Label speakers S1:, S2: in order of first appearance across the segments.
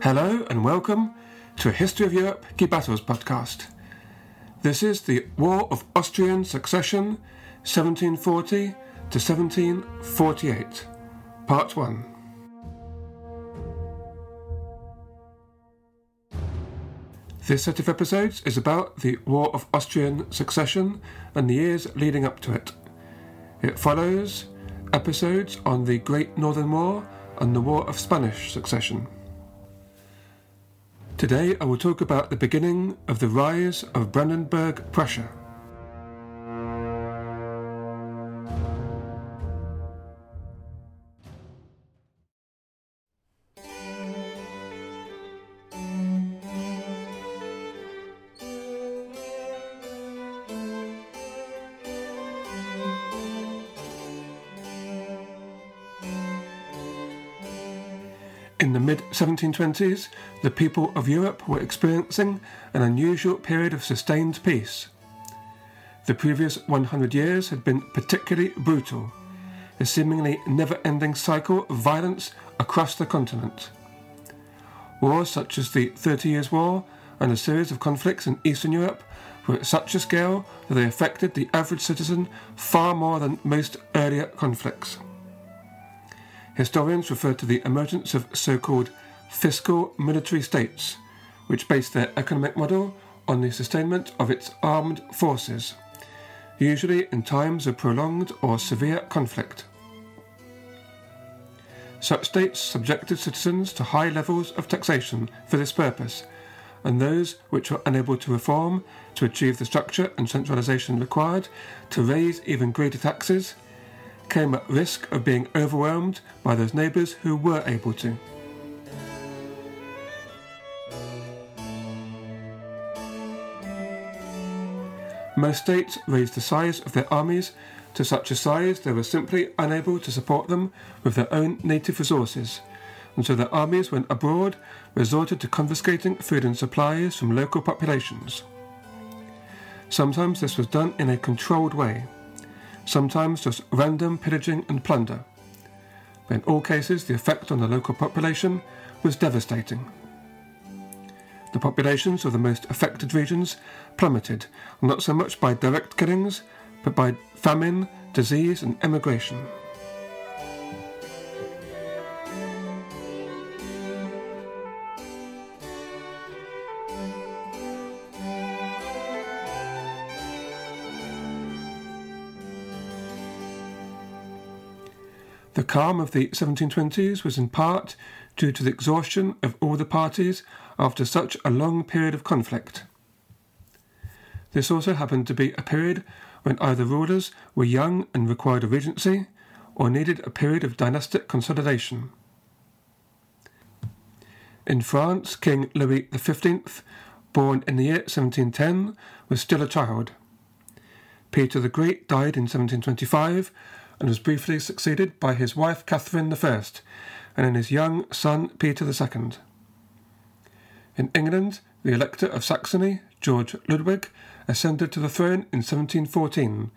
S1: Hello and welcome to a History of Europe Battles podcast. This is the War of Austrian Succession 1740 to 1748, Part 1. This set of episodes is about the War of Austrian Succession and the years leading up to it. It follows episodes on the Great Northern War and the War of Spanish Succession. Today I will talk about the beginning of the rise of Brandenburg Prussia. In the mid 1720s, the people of Europe were experiencing an unusual period of sustained peace. The previous 100 years had been particularly brutal, a seemingly never ending cycle of violence across the continent. Wars such as the Thirty Years' War and a series of conflicts in Eastern Europe were at such a scale that they affected the average citizen far more than most earlier conflicts. Historians refer to the emergence of so called fiscal military states, which base their economic model on the sustainment of its armed forces, usually in times of prolonged or severe conflict. Such states subjected citizens to high levels of taxation for this purpose, and those which were unable to reform to achieve the structure and centralization required to raise even greater taxes came at risk of being overwhelmed by those neighbours who were able to. Most states raised the size of their armies to such a size they were simply unable to support them with their own native resources, and so their armies, when abroad, resorted to confiscating food and supplies from local populations. Sometimes this was done in a controlled way sometimes just random pillaging and plunder. But in all cases, the effect on the local population was devastating. The populations of the most affected regions plummeted, not so much by direct killings, but by famine, disease, and emigration. The calm of the 1720s was in part due to the exhaustion of all the parties after such a long period of conflict. This also happened to be a period when either rulers were young and required a regency, or needed a period of dynastic consolidation. In France, King Louis XV, born in the year 1710, was still a child. Peter the Great died in 1725, and was briefly succeeded by his wife Catherine I and in his young son Peter II. In England, the Elector of Saxony, George Ludwig, ascended to the throne in 1714,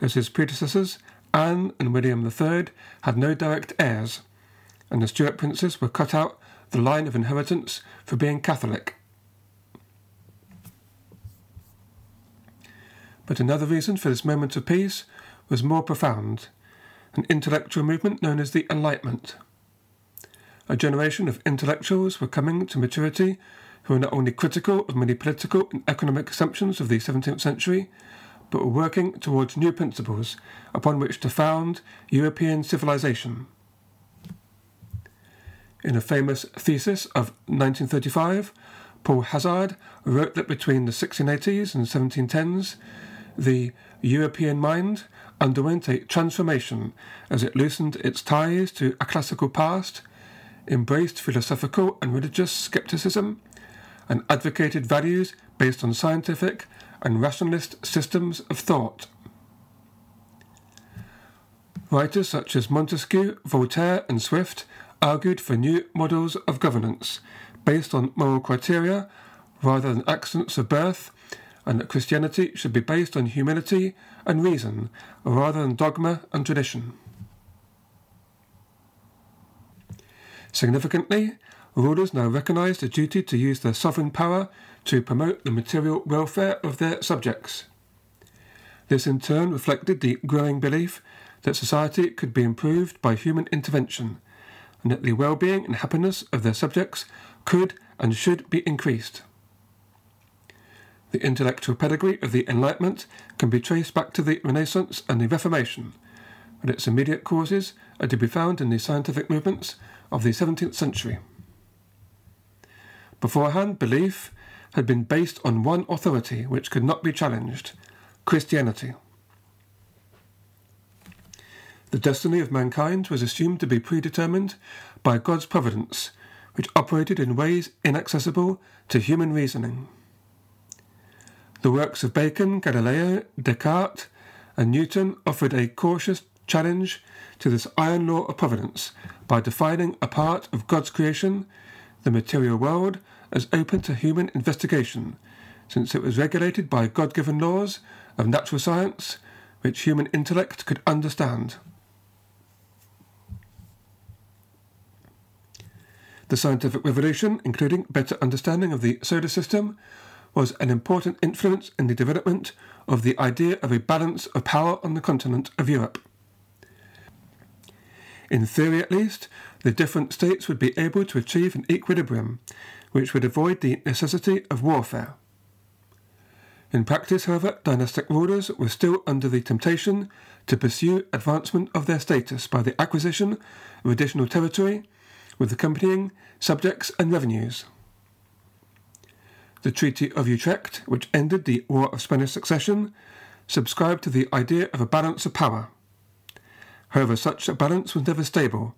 S1: as his predecessors, Anne and William III, had no direct heirs, and the Stuart princes were cut out the line of inheritance for being Catholic. But another reason for this moment of peace was more profound an intellectual movement known as the Enlightenment. A generation of intellectuals were coming to maturity who were not only critical of many political and economic assumptions of the 17th century, but were working towards new principles upon which to found European civilization. In a famous thesis of 1935, Paul Hazard wrote that between the 1680s and 1710s, the European mind underwent a transformation as it loosened its ties to a classical past, embraced philosophical and religious skepticism, and advocated values based on scientific and rationalist systems of thought. Writers such as Montesquieu, Voltaire, and Swift argued for new models of governance based on moral criteria rather than accidents of birth, and that Christianity should be based on humility and reason rather than dogma and tradition. Significantly, rulers now recognize the duty to use their sovereign power to promote the material welfare of their subjects. This in turn reflected the growing belief that society could be improved by human intervention, and that the well being and happiness of their subjects could and should be increased. The intellectual pedigree of the Enlightenment can be traced back to the Renaissance and the Reformation, and its immediate causes are to be found in the scientific movements of the 17th century. Beforehand, belief had been based on one authority which could not be challenged Christianity. The destiny of mankind was assumed to be predetermined by God's providence, which operated in ways inaccessible to human reasoning. The works of Bacon, Galileo, Descartes, and Newton offered a cautious challenge to this iron law of providence by defining a part of God's creation, the material world, as open to human investigation, since it was regulated by God given laws of natural science which human intellect could understand. The scientific revolution, including better understanding of the solar system, was an important influence in the development of the idea of a balance of power on the continent of Europe. In theory, at least, the different states would be able to achieve an equilibrium, which would avoid the necessity of warfare. In practice, however, dynastic rulers were still under the temptation to pursue advancement of their status by the acquisition of additional territory with accompanying subjects and revenues. The Treaty of Utrecht, which ended the War of Spanish Succession, subscribed to the idea of a balance of power. However, such a balance was never stable,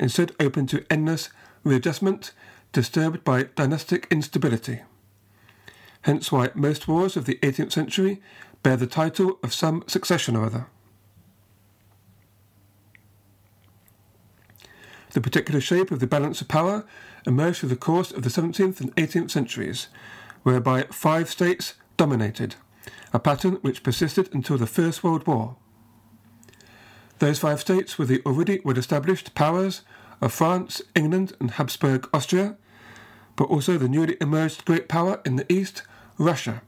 S1: instead open to endless readjustment disturbed by dynastic instability. Hence why most wars of the 18th century bear the title of some succession or other. The particular shape of the balance of power emerged through the course of the 17th and 18th centuries, whereby five states dominated, a pattern which persisted until the First World War. Those five states were the already well established powers of France, England, and Habsburg Austria, but also the newly emerged great power in the east, Russia,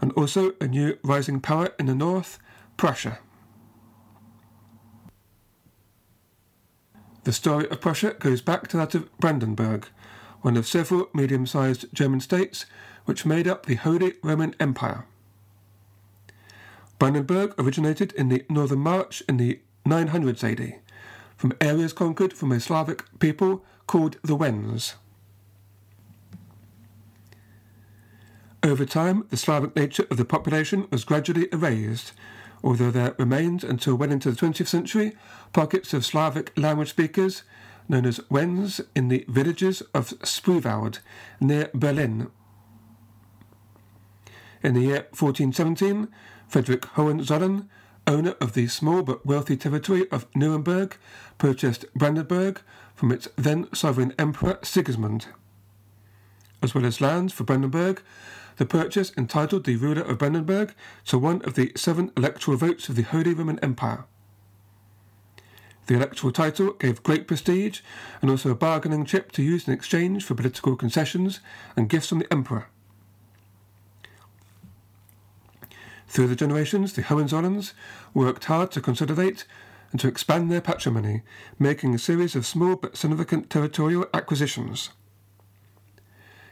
S1: and also a new rising power in the north, Prussia. The story of Prussia goes back to that of Brandenburg, one of several medium sized German states which made up the Holy Roman Empire. Brandenburg originated in the northern March in the 900s AD, from areas conquered from a Slavic people called the Wends. Over time, the Slavic nature of the population was gradually erased, although there remained until well into the 20th century pockets of Slavic language speakers known as Wends in the villages of Spreewald near Berlin. In the year 1417, Frederick Hohenzollern owner of the small but wealthy territory of Nuremberg, purchased Brandenburg from its then sovereign emperor Sigismund. As well as lands for Brandenburg, the purchase entitled the ruler of Brandenburg to one of the seven electoral votes of the Holy Roman Empire. The electoral title gave great prestige and also a bargaining chip to use in exchange for political concessions and gifts from the emperor. Through the generations, the Hohenzollerns worked hard to consolidate and to expand their patrimony, making a series of small but significant territorial acquisitions.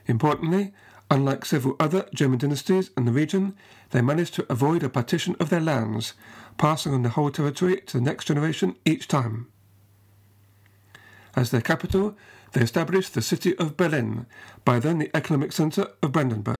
S1: Importantly, Unlike several other German dynasties in the region, they managed to avoid a partition of their lands, passing on the whole territory to the next generation each time. As their capital, they established the city of Berlin, by then the economic center of Brandenburg.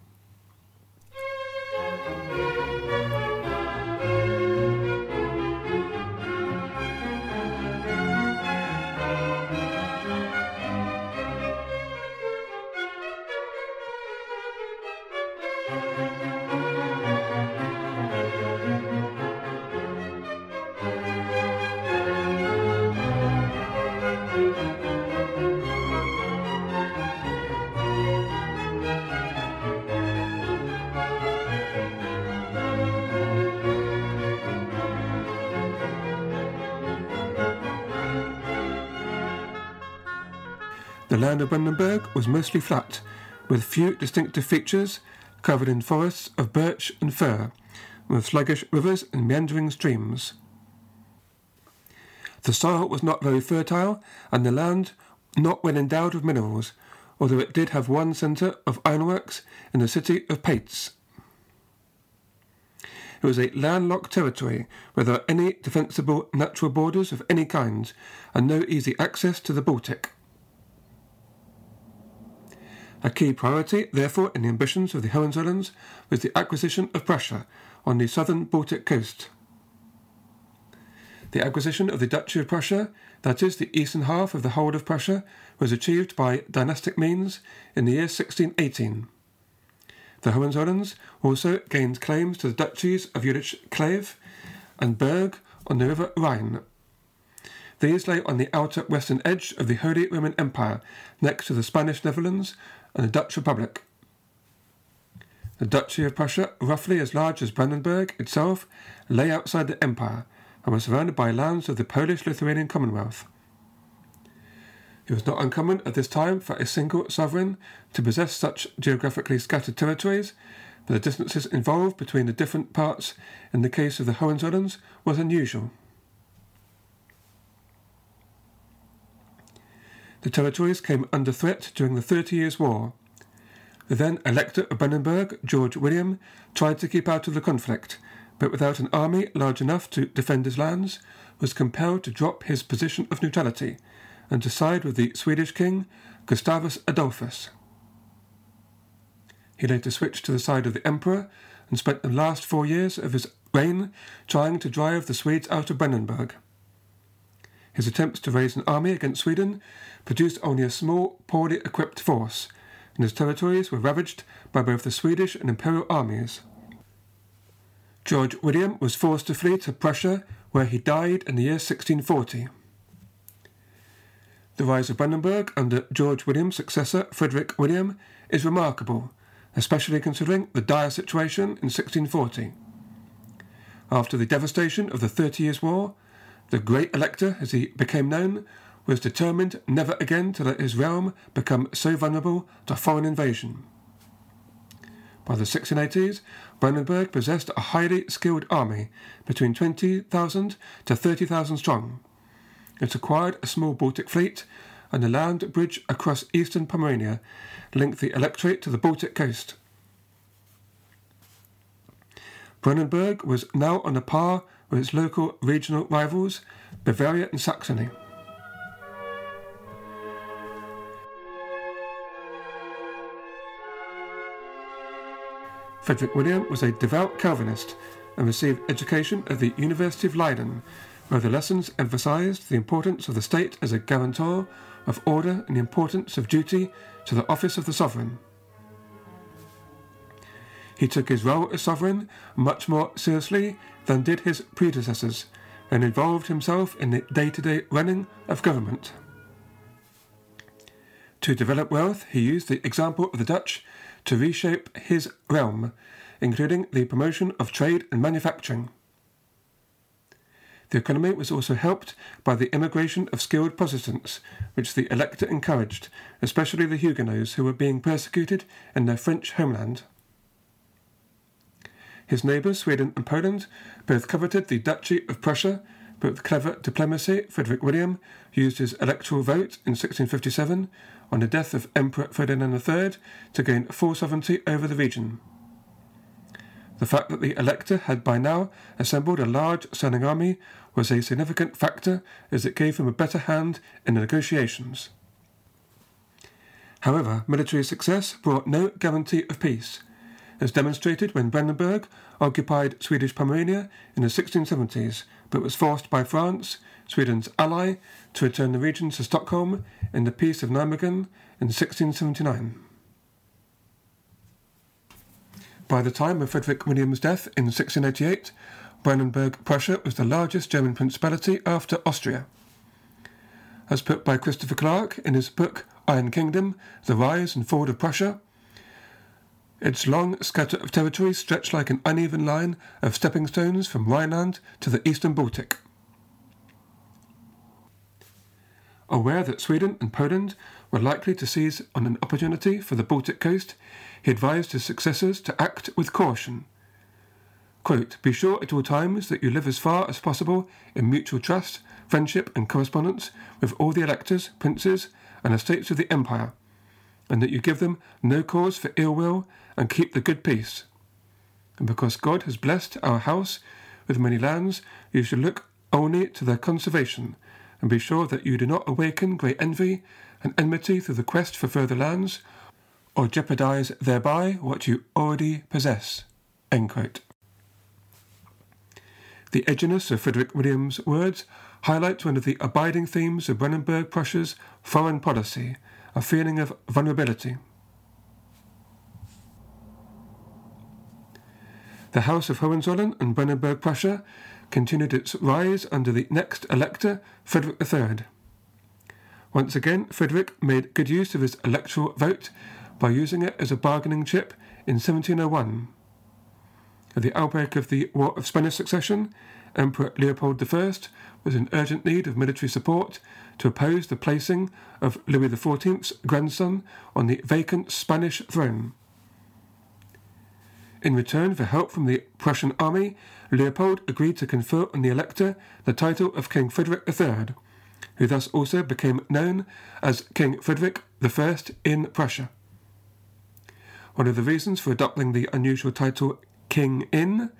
S1: land of Brandenburg was mostly flat, with few distinctive features, covered in forests of birch and fir, with sluggish rivers and meandering streams. The soil was not very fertile, and the land not well endowed with minerals, although it did have one centre of ironworks in the city of Peitz. It was a landlocked territory without any defensible natural borders of any kind, and no easy access to the Baltic. A key priority, therefore, in the ambitions of the Hohenzollerns was the acquisition of Prussia on the southern Baltic coast. The acquisition of the Duchy of Prussia, that is, the eastern half of the whole of Prussia, was achieved by dynastic means in the year 1618. The Hohenzollerns also gained claims to the duchies of Jülich Kleve and Berg on the river Rhine. These lay on the outer western edge of the Holy Roman Empire, next to the Spanish Netherlands and the Dutch Republic. The Duchy of Prussia, roughly as large as Brandenburg itself, lay outside the empire and was surrounded by lands of the Polish Lithuanian Commonwealth. It was not uncommon at this time for a single sovereign to possess such geographically scattered territories, but the distances involved between the different parts in the case of the Hohenzollerns was unusual. The territories came under threat during the Thirty Years' War. The then Elector of Brandenburg, George William, tried to keep out of the conflict, but without an army large enough to defend his lands, was compelled to drop his position of neutrality and to side with the Swedish king, Gustavus Adolphus. He later switched to the side of the emperor and spent the last four years of his reign trying to drive the Swedes out of Brandenburg. His attempts to raise an army against Sweden produced only a small, poorly equipped force, and his territories were ravaged by both the Swedish and Imperial armies. George William was forced to flee to Prussia, where he died in the year 1640. The rise of Brandenburg under George William's successor, Frederick William, is remarkable, especially considering the dire situation in 1640. After the devastation of the Thirty Years' War, the Great Elector, as he became known, was determined never again to let his realm become so vulnerable to foreign invasion. By the 1680s, Brandenburg possessed a highly skilled army, between 20,000 to 30,000 strong. It acquired a small Baltic fleet, and a land bridge across eastern Pomerania linked the electorate to the Baltic coast. Brandenburg was now on a par with its local regional rivals, Bavaria and Saxony. Frederick William was a devout Calvinist and received education at the University of Leiden, where the lessons emphasized the importance of the state as a guarantor of order and the importance of duty to the office of the sovereign. He took his role as sovereign much more seriously than did his predecessors and involved himself in the day to day running of government. To develop wealth, he used the example of the Dutch to reshape his realm, including the promotion of trade and manufacturing. The economy was also helped by the immigration of skilled Protestants, which the elector encouraged, especially the Huguenots who were being persecuted in their French homeland. His neighbours, Sweden and Poland, both coveted the Duchy of Prussia, but with clever diplomacy, Frederick William used his electoral vote in 1657 on the death of Emperor Ferdinand III to gain full sovereignty over the region. The fact that the elector had by now assembled a large standing army was a significant factor as it gave him a better hand in the negotiations. However, military success brought no guarantee of peace, as demonstrated when Brandenburg occupied Swedish Pomerania in the 1670s, but was forced by France, Sweden's ally, to return the region to Stockholm in the Peace of Nijmegen in 1679. By the time of Frederick William's death in 1688, Brandenburg Prussia was the largest German principality after Austria. As put by Christopher Clark in his book Iron Kingdom The Rise and Fall of Prussia, its long scatter of territory stretched like an uneven line of stepping stones from Rhineland to the eastern Baltic. Aware that Sweden and Poland were likely to seize on an opportunity for the Baltic coast, he advised his successors to act with caution. Quote, Be sure at all times that you live as far as possible in mutual trust, friendship, and correspondence with all the electors, princes, and estates of the empire, and that you give them no cause for ill will and keep the good peace. And because God has blessed our house with many lands, you should look only to their conservation, and be sure that you do not awaken great envy and enmity through the quest for further lands, or jeopardize thereby what you already possess. The edginess of Frederick William's words highlights one of the abiding themes of Brandenburg Prussia's foreign policy, a feeling of vulnerability. The House of Hohenzollern and Brandenburg Prussia continued its rise under the next elector, Frederick III. Once again, Frederick made good use of his electoral vote by using it as a bargaining chip in 1701. At the outbreak of the War of Spanish Succession, Emperor Leopold I was in urgent need of military support to oppose the placing of Louis XIV's grandson on the vacant Spanish throne. In return for help from the Prussian army, Leopold agreed to confer on the elector the title of King Frederick III, who thus also became known as King Frederick I in Prussia. One of the reasons for adopting the unusual title King in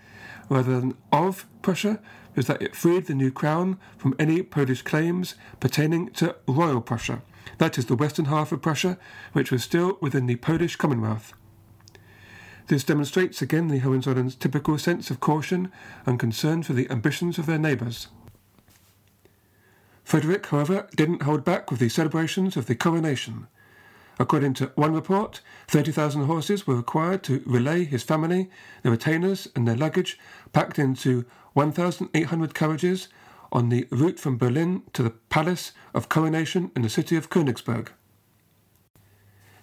S1: rather than of Prussia was that it freed the new crown from any Polish claims pertaining to Royal Prussia, that is, the western half of Prussia, which was still within the Polish Commonwealth. This demonstrates again the Hohenzollerns' typical sense of caution and concern for the ambitions of their neighbours. Frederick, however, didn't hold back with the celebrations of the coronation. According to one report, 30,000 horses were required to relay his family, the retainers, and their luggage packed into 1,800 carriages on the route from Berlin to the Palace of Coronation in the city of Königsberg.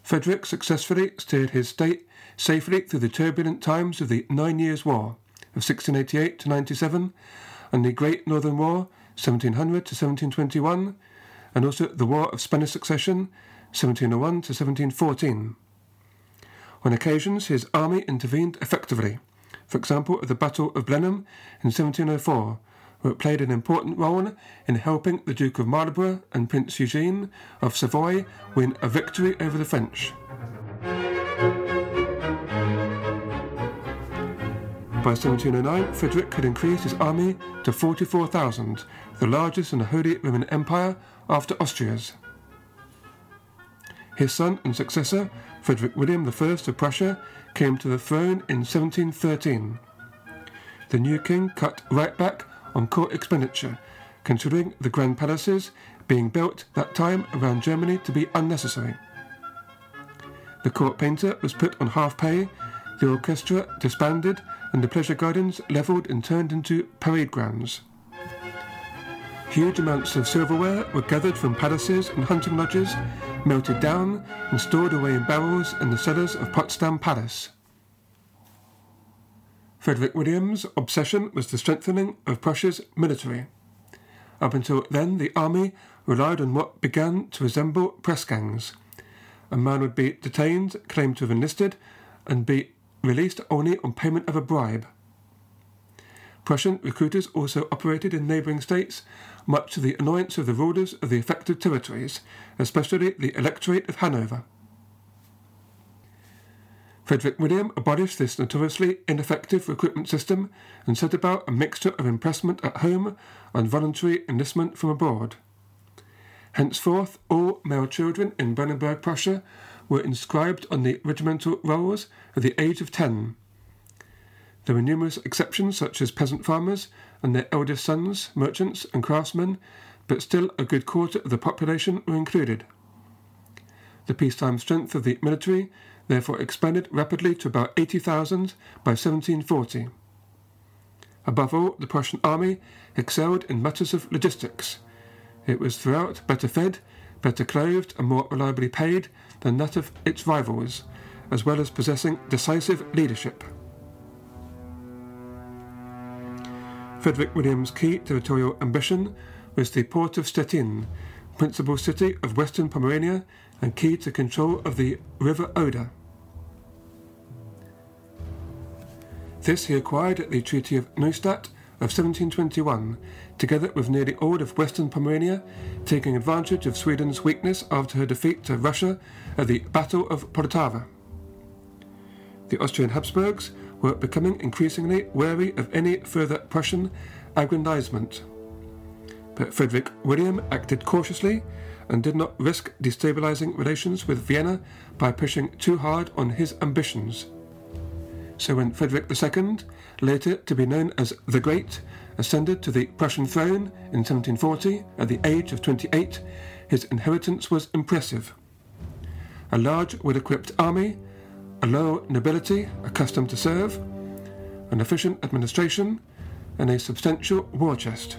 S1: Frederick successfully steered his state safely through the turbulent times of the Nine Years' War of 1688 to 97 and the Great Northern War 1700 to 1721 and also the War of Spanish Succession 1701 to 1714. On occasions, his army intervened effectively, for example, at the Battle of Blenheim in 1704, where it played an important role in helping the Duke of Marlborough and Prince Eugene of Savoy win a victory over the French. By 1709, Frederick had increased his army to 44,000, the largest in the Holy Roman Empire after Austria's. His son and successor, Frederick William I of Prussia, came to the throne in 1713. The new king cut right back on court expenditure, considering the grand palaces being built that time around Germany to be unnecessary. The court painter was put on half pay, the orchestra disbanded, and the pleasure gardens levelled and turned into parade grounds. Huge amounts of silverware were gathered from palaces and hunting lodges, melted down, and stored away in barrels in the cellars of Potsdam Palace. Frederick William's obsession was the strengthening of Prussia's military. Up until then, the army relied on what began to resemble press gangs. A man would be detained, claimed to have enlisted, and be released only on payment of a bribe. Prussian recruiters also operated in neighbouring states, much to the annoyance of the rulers of the affected territories, especially the Electorate of Hanover. Frederick William abolished this notoriously ineffective recruitment system and set about a mixture of impressment at home and voluntary enlistment from abroad. Henceforth, all male children in Brandenburg Prussia were inscribed on the regimental rolls at the age of ten. There were numerous exceptions, such as peasant farmers and their eldest sons, merchants and craftsmen, but still a good quarter of the population were included. The peacetime strength of the military therefore expanded rapidly to about 80,000 by 1740. Above all, the Prussian army excelled in matters of logistics. It was throughout better fed, better clothed, and more reliably paid than that of its rivals, as well as possessing decisive leadership. Frederick William's key territorial ambition was the port of Stettin, principal city of western Pomerania and key to control of the river Oder. This he acquired at the Treaty of Neustadt of 1721, together with nearly all of western Pomerania, taking advantage of Sweden's weakness after her defeat to Russia at the Battle of Poltava. The Austrian Habsburgs were becoming increasingly wary of any further Prussian aggrandizement. But Frederick William acted cautiously and did not risk destabilizing relations with Vienna by pushing too hard on his ambitions. So when Frederick II, later to be known as the Great, ascended to the Prussian throne in 1740 at the age of 28, his inheritance was impressive. A large, well equipped army a low nobility accustomed to serve, an efficient administration, and a substantial war chest.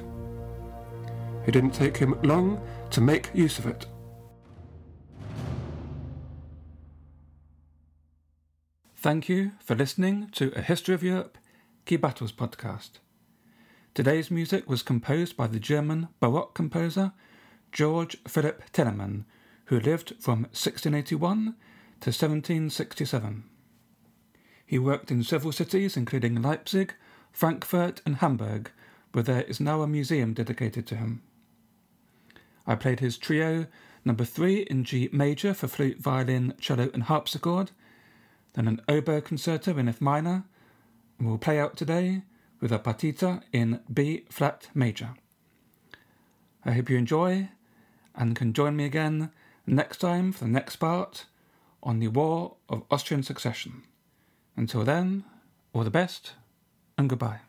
S1: It didn't take him long to make use of it.
S2: Thank you for listening to A History of Europe Key Battles podcast. Today's music was composed by the German Baroque composer George Philipp Telemann, who lived from 1681 to 1767. He worked in several cities, including Leipzig, Frankfurt, and Hamburg, where there is now a museum dedicated to him. I played his trio number three in G major for flute, violin, cello, and harpsichord, then an oboe concerto in F minor, and we'll play out today with a partita in B flat major. I hope you enjoy and can join me again next time for the next part on the War of Austrian Succession. Until then, all the best and goodbye.